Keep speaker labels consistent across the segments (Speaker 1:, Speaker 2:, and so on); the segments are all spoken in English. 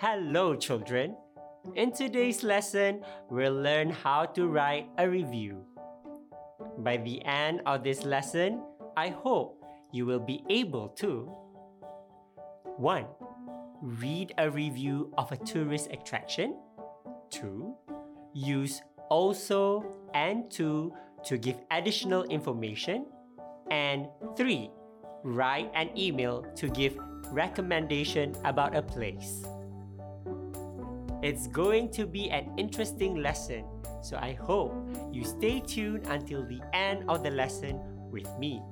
Speaker 1: Hello, children. In today's lesson, we'll learn how to write a review. By the end of this lesson, I hope you will be able to 1. Read a review of a tourist attraction. 2. Use also and too to give additional information. And 3. Write an email to give recommendation about a place. It's going to be an interesting lesson, so I hope you stay tuned until the end of the lesson with me.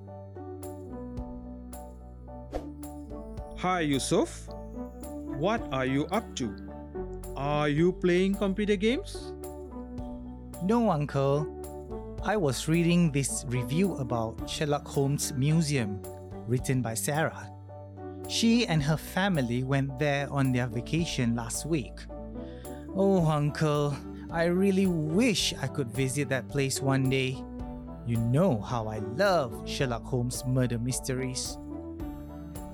Speaker 2: Hi Yusuf. What are you up to? Are you playing computer games?
Speaker 3: No, Uncle. I was reading this review about Sherlock Holmes Museum, written by Sarah. She and her family went there on their vacation last week. Oh, Uncle, I really wish I could visit that place one day. You know how I love Sherlock Holmes murder mysteries.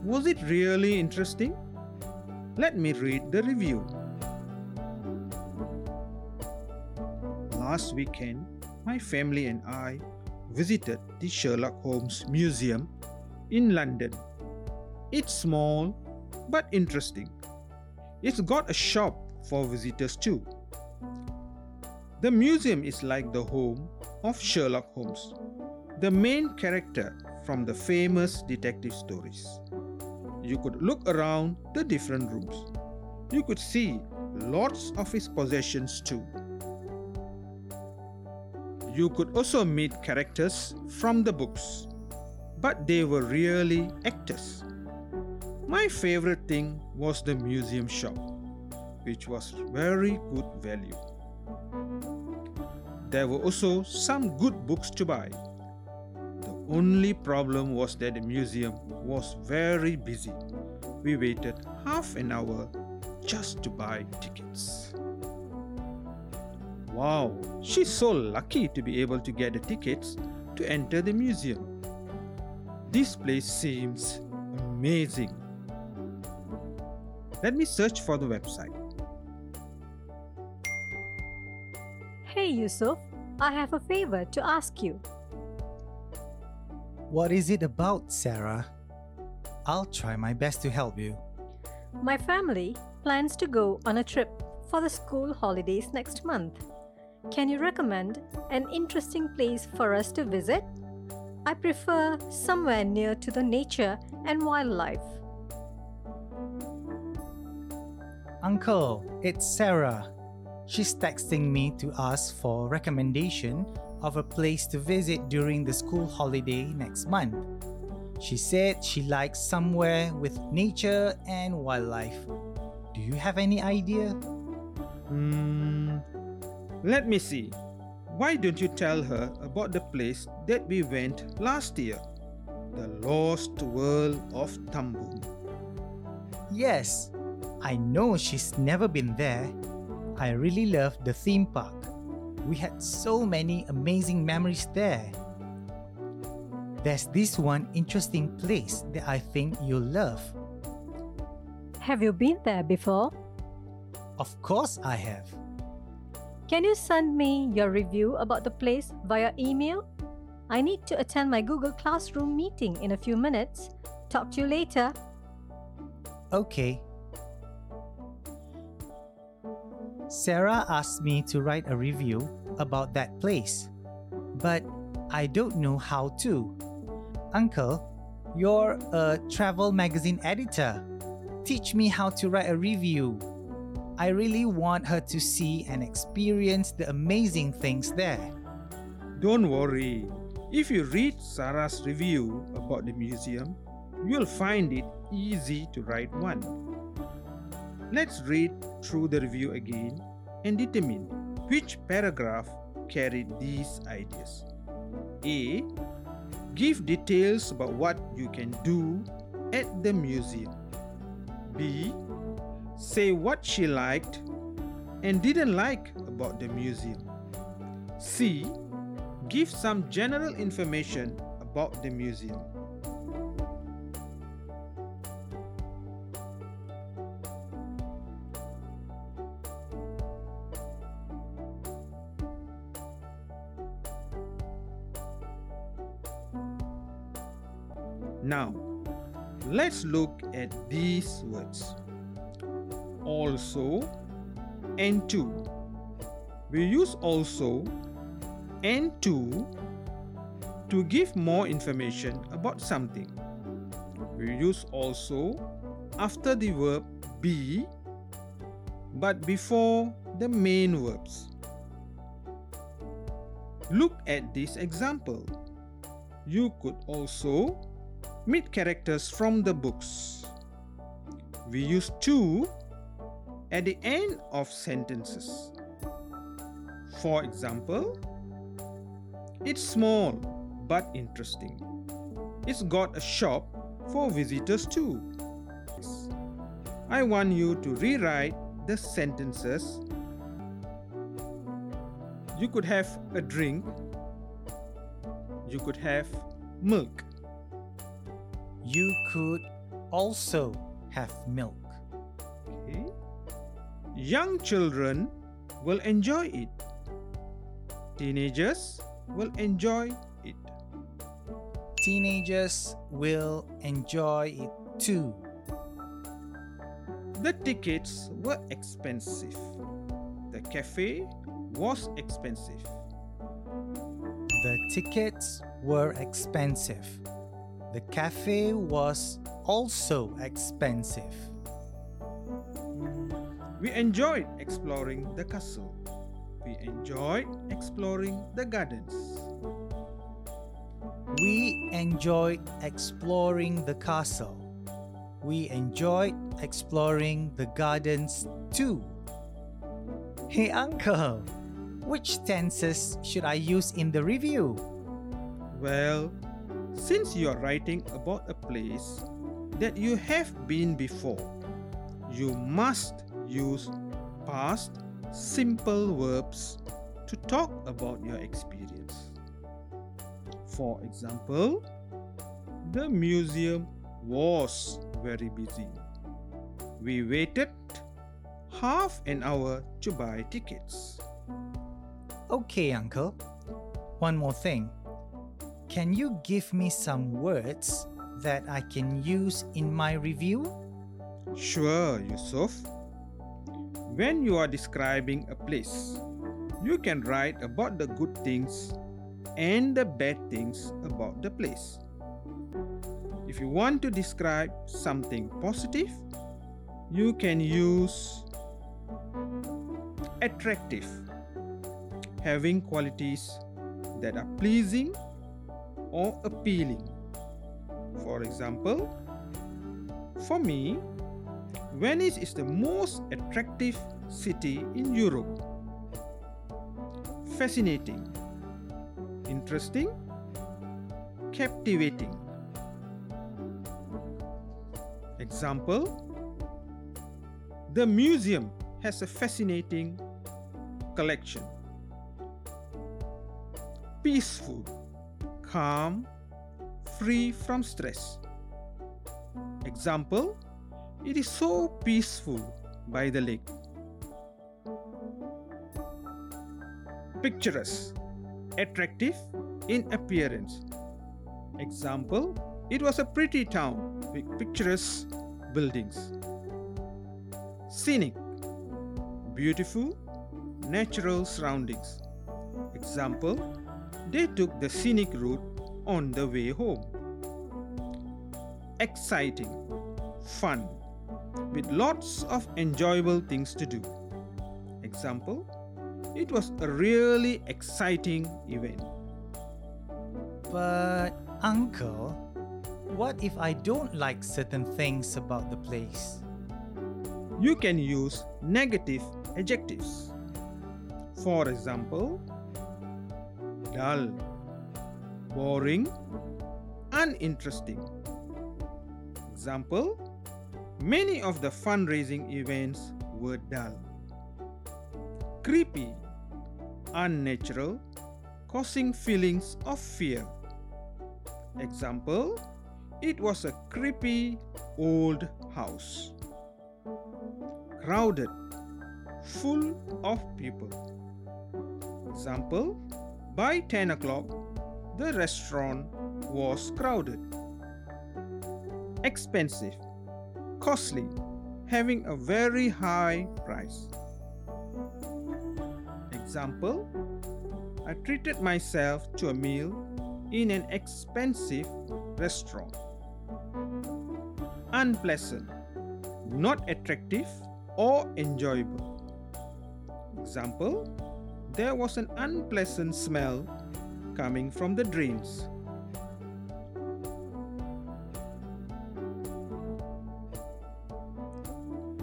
Speaker 2: Was it really interesting? Let me read the review. Last weekend, my family and I visited the Sherlock Holmes Museum in London. It's small but interesting. It's got a shop for visitors too. The museum is like the home of Sherlock Holmes, the main character from the famous detective stories. You could look around the different rooms. You could see lots of his possessions too. You could also meet characters from the books, but they were really actors. My favorite thing was the museum shop, which was very good value. There were also some good books to buy. The only problem was that the museum was very busy. We waited half an hour just to buy tickets. Wow, she's so lucky to be able to get the tickets to enter the museum. This place seems amazing. Let me search for the website.
Speaker 4: Hey Yusuf, I have a favor to ask you.
Speaker 3: What is it about, Sarah? I'll try my best to help you.
Speaker 4: My family plans to go on a trip for the school holidays next month. Can you recommend an interesting place for us to visit? I prefer somewhere near to the nature and wildlife.
Speaker 3: Uncle, it's Sarah. She's texting me to ask for recommendation of a place to visit during the school holiday next month. She said she likes somewhere with nature and wildlife. Do you have any idea?
Speaker 2: Hmm, let me see. Why don't you tell her about the place that we went last year? The Lost World of Tambun.
Speaker 3: Yes, I know she's never been there. I really love the theme park. We had so many amazing memories there. There's this one interesting place that I think you'll love.
Speaker 4: Have you been there before?
Speaker 3: Of course, I have.
Speaker 4: Can you send me your review about the place via email? I need to attend my Google Classroom meeting in a few minutes. Talk to you later.
Speaker 3: Okay. Sarah asked me to write a review about that place, but I don't know how to. Uncle, you're a travel magazine editor. Teach me how to write a review. I really want her to see and experience the amazing things there.
Speaker 2: Don't worry. If you read Sarah's review about the museum, you'll find it easy to write one. Let's read through the review again and determine which paragraph carried these ideas. A. Give details about what you can do at the museum. B. Say what she liked and didn't like about the museum. C. Give some general information about the museum. Now, let's look at these words. Also and too. We use also and too to give more information about something. We use also after the verb be but before the main verbs. Look at this example. You could also meet characters from the books. We use too at the end of sentences. For example, it's small but interesting. It's got a shop for visitors too. I want you to rewrite the sentences. You could have a drink. You could have milk.
Speaker 3: You could also have milk.
Speaker 2: Okay. Young children will enjoy it. Teenagers will enjoy it.
Speaker 3: Teenagers will enjoy it too.
Speaker 2: The tickets were expensive. The cafe was expensive.
Speaker 3: The tickets were expensive. The cafe was also expensive.
Speaker 2: We enjoyed exploring the castle. We enjoyed exploring the gardens.
Speaker 3: We enjoyed exploring the castle. We enjoyed exploring the gardens too. Hey, Uncle, which tenses should I use in the review?
Speaker 2: Well, since you are writing about a place that you have been before, you must use past simple verbs to talk about your experience. For example, the museum was very busy. We waited half an hour to buy tickets.
Speaker 3: Okay, Uncle. One more thing. Can you give me some words that I can use in my review?
Speaker 2: Sure, Yusuf. When you are describing a place, you can write about the good things and the bad things about the place. If you want to describe something positive, you can use attractive, having qualities that are pleasing or appealing. For example, for me, Venice is the most attractive city in Europe. Fascinating, interesting, captivating. Example The museum has a fascinating collection. Peaceful, calm, free from stress. Example It is so peaceful by the lake. Picturesque, attractive in appearance. Example It was a pretty town with picturesque buildings. Scenic, beautiful, natural surroundings. Example They took the scenic route on the way home. Exciting, fun, with lots of enjoyable things to do. Example It was a really exciting event.
Speaker 3: But, Uncle, what if I don't like certain things about the place?
Speaker 2: You can use negative adjectives. For example, dull, boring, uninteresting. Example. Many of the fundraising events were dull, creepy, unnatural, causing feelings of fear. Example. It was a creepy old house, crowded, full of people. Example By 10 o'clock, the restaurant was crowded. expensive, costly, having a very high price. Example I treated myself to a meal in an expensive restaurant. Unpleasant, not attractive or enjoyable. Example There was an unpleasant smell coming from the drains.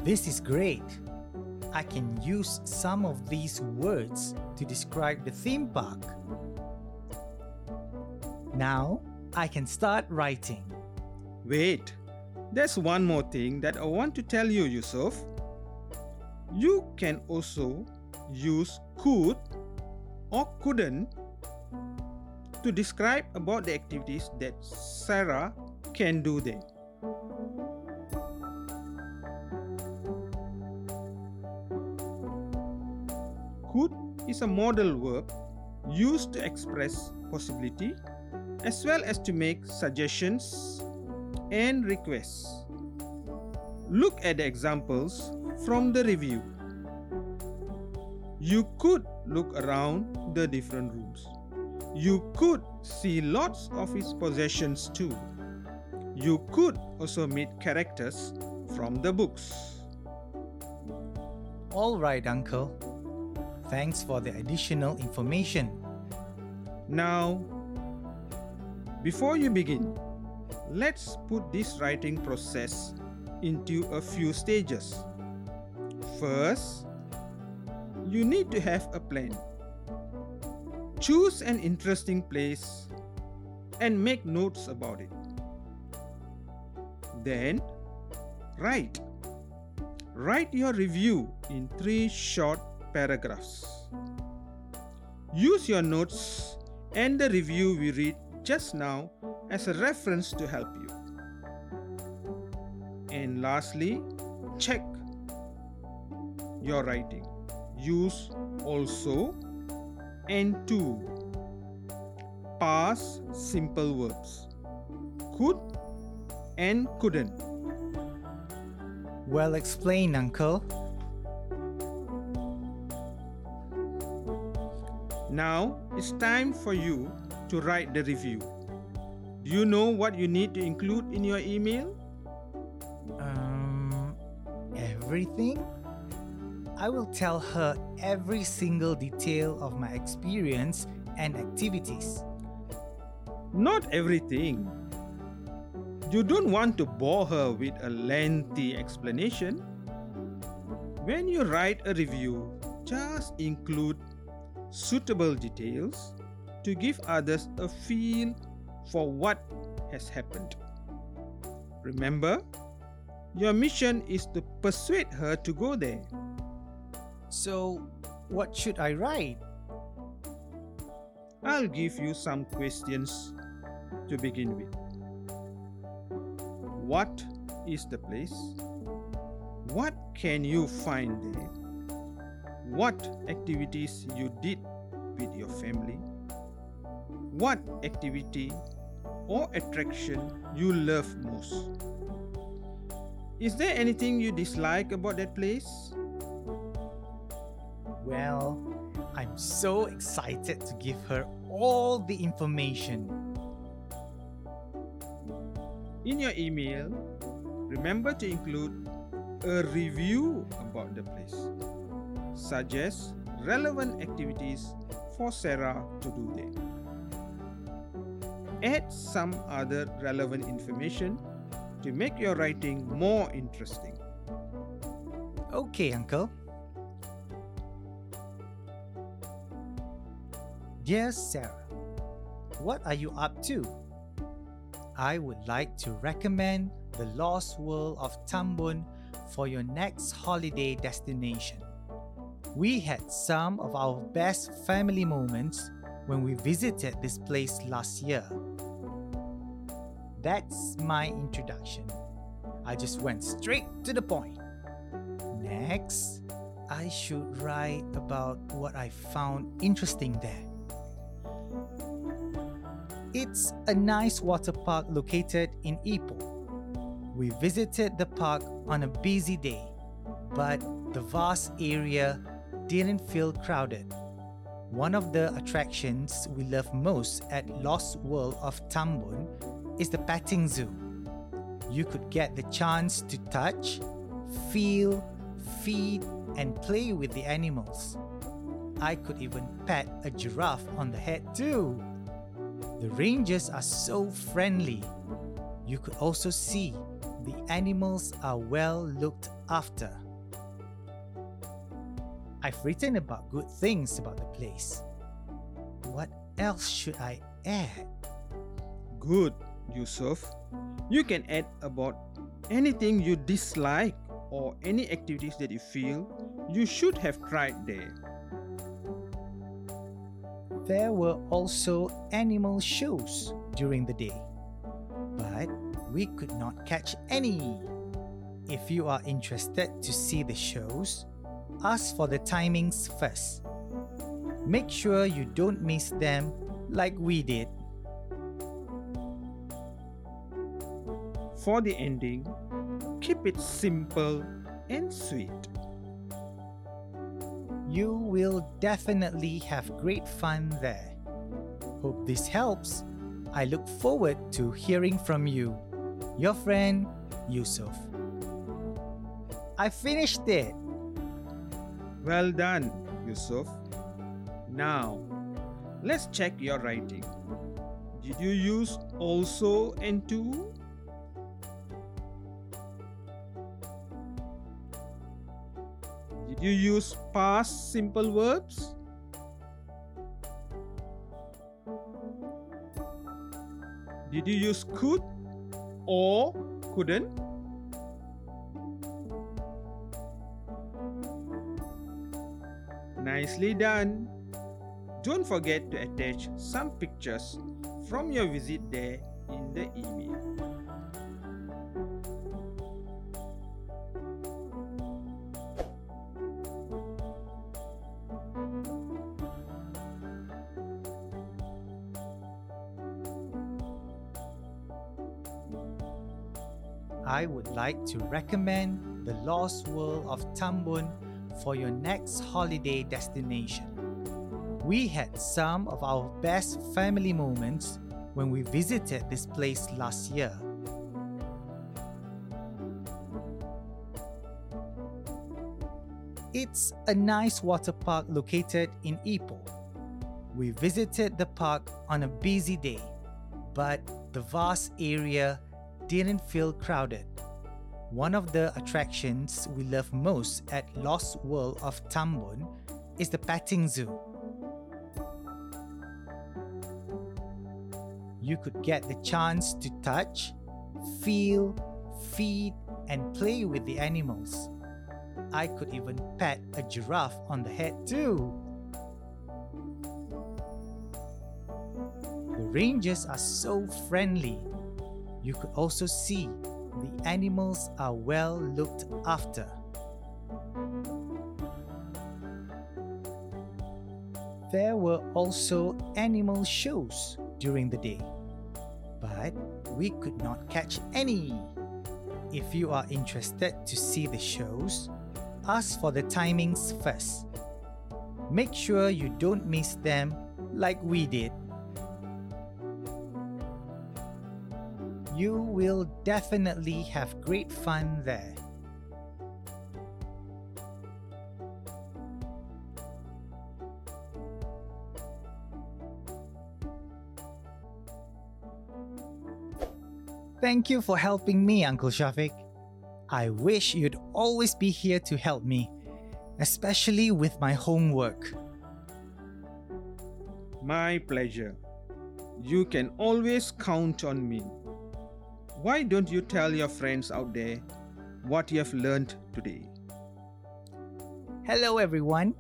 Speaker 3: This is great. I can use some of these words to describe the theme park. Now I can start writing.
Speaker 2: Wait, there's one more thing that I want to tell you, Yusuf. You can also use could or couldn't to describe about the activities that Sarah can do there. Could is a modal verb used to express possibility as well as to make suggestions and requests. Look at the examples from the review. You could look around the different rooms. You could see lots of his possessions too. You could also meet characters from the books.
Speaker 3: All right, Uncle. Thanks for the additional information.
Speaker 2: Now, before you begin, let's put this writing process into a few stages. First, you need to have a plan. Choose an interesting place and make notes about it. Then, write. Write your review in three short paragraphs. Use your notes and the review we read just now as a reference to help you. And lastly, check your writing. Use also and too. Past simple verbs. Could and couldn't.
Speaker 3: Well explained, Uncle.
Speaker 2: Now it's time for you to write the review. Do you know what you need to include in your email?
Speaker 3: Um, everything? I will tell her every single detail of my experience and activities.
Speaker 2: Not everything. You don't want to bore her with a lengthy explanation. When you write a review, just include suitable details to give others a feel for what has happened. Remember, your mission is to persuade her to go there.
Speaker 3: So, what should I write?
Speaker 2: I'll give you some questions to begin with. What is the place? What can you find there? What activities you did with your family? What activity or attraction you love most? Is there anything you dislike about that place?
Speaker 3: Well, I'm so excited to give her all the information.
Speaker 2: In your email, remember to include a review about the place. Suggest relevant activities for Sarah to do there. Add some other relevant information to make your writing more interesting.
Speaker 3: Okay, Uncle. Dear Sarah, what are you up to? I would like to recommend the Lost World of Tambun for your next holiday destination. We had some of our best family moments when we visited this place last year. That's my introduction. I just went straight to the point. Next, I should write about what I found interesting there. It's a nice water park located in Ipoh. We visited the park on a busy day, but the vast area didn't feel crowded. One of the attractions we love most at Lost World of Tambun is the petting zoo. You could get the chance to touch, feel, feed, and play with the animals. I could even pet a giraffe on the head too. The rangers are so friendly. You could also see the animals are well looked after. I've written about good things about the place. What else should I add?
Speaker 2: Good, Yusuf. You can add about anything you dislike or any activities that you feel you should have tried there.
Speaker 3: There were also animal shows during the day, but we could not catch any. If you are interested to see the shows, ask for the timings first. Make sure you don't miss them like we did.
Speaker 2: For the ending, keep it simple and sweet.
Speaker 3: You will definitely have great fun there. Hope this helps. I look forward to hearing from you. Your friend, Yusuf. I finished it.
Speaker 2: Well done, Yusuf. Now, let's check your writing. Did you use also and too? You use past simple verbs? Did you use could or couldn't? Nicely done. Don't forget to attach some pictures from your visit there in the email.
Speaker 3: Like to recommend the Lost World of Tambun for your next holiday destination. We had some of our best family moments when we visited this place last year. It's a nice water park located in Ipoh. We visited the park on a busy day, but the vast area didn't feel crowded. One of the attractions we love most at Lost World of Tambun is the petting zoo. You could get the chance to touch, feel, feed, and play with the animals. I could even pet a giraffe on the head too. The rangers are so friendly. You could also see the animals are well looked after. There were also animal shows during the day, but we could not catch any. If you are interested to see the shows, ask for the timings first. Make sure you don't miss them like we did. You will definitely have great fun there. Thank you for helping me, Uncle Shafiq. I wish you'd always be here to help me, especially with my homework.
Speaker 2: My pleasure. You can always count on me. Why don't you tell your friends out there what you have learned today?
Speaker 3: Hello, everyone.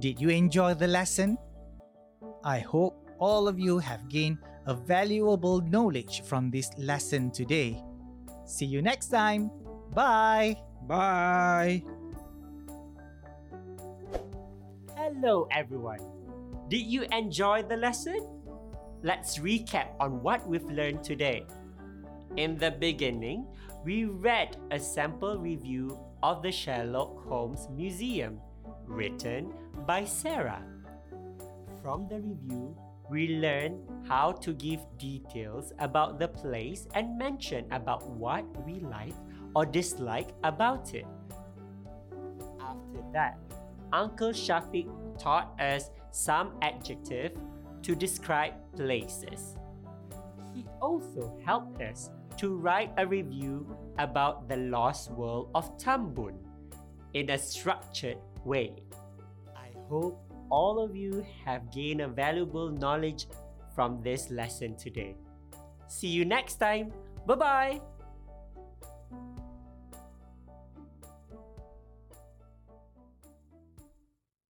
Speaker 3: Did you enjoy the lesson? I hope all of you have gained a valuable knowledge from this lesson today. See you next time. Bye.
Speaker 2: Bye.
Speaker 1: Hello, everyone. Did you enjoy the lesson? Let's recap on what we've learned today. In the beginning, we read a sample review of the Sherlock Holmes Museum written by Sarah. From the review, we learned how to give details about the place and mention about what we like or dislike about it. After that, Uncle Shafiq taught us some adjective to describe places. He also helped us to write a review about the lost world of Tambun in a structured way. I hope all of you have gained a valuable knowledge from this lesson today. See you next time. Bye bye.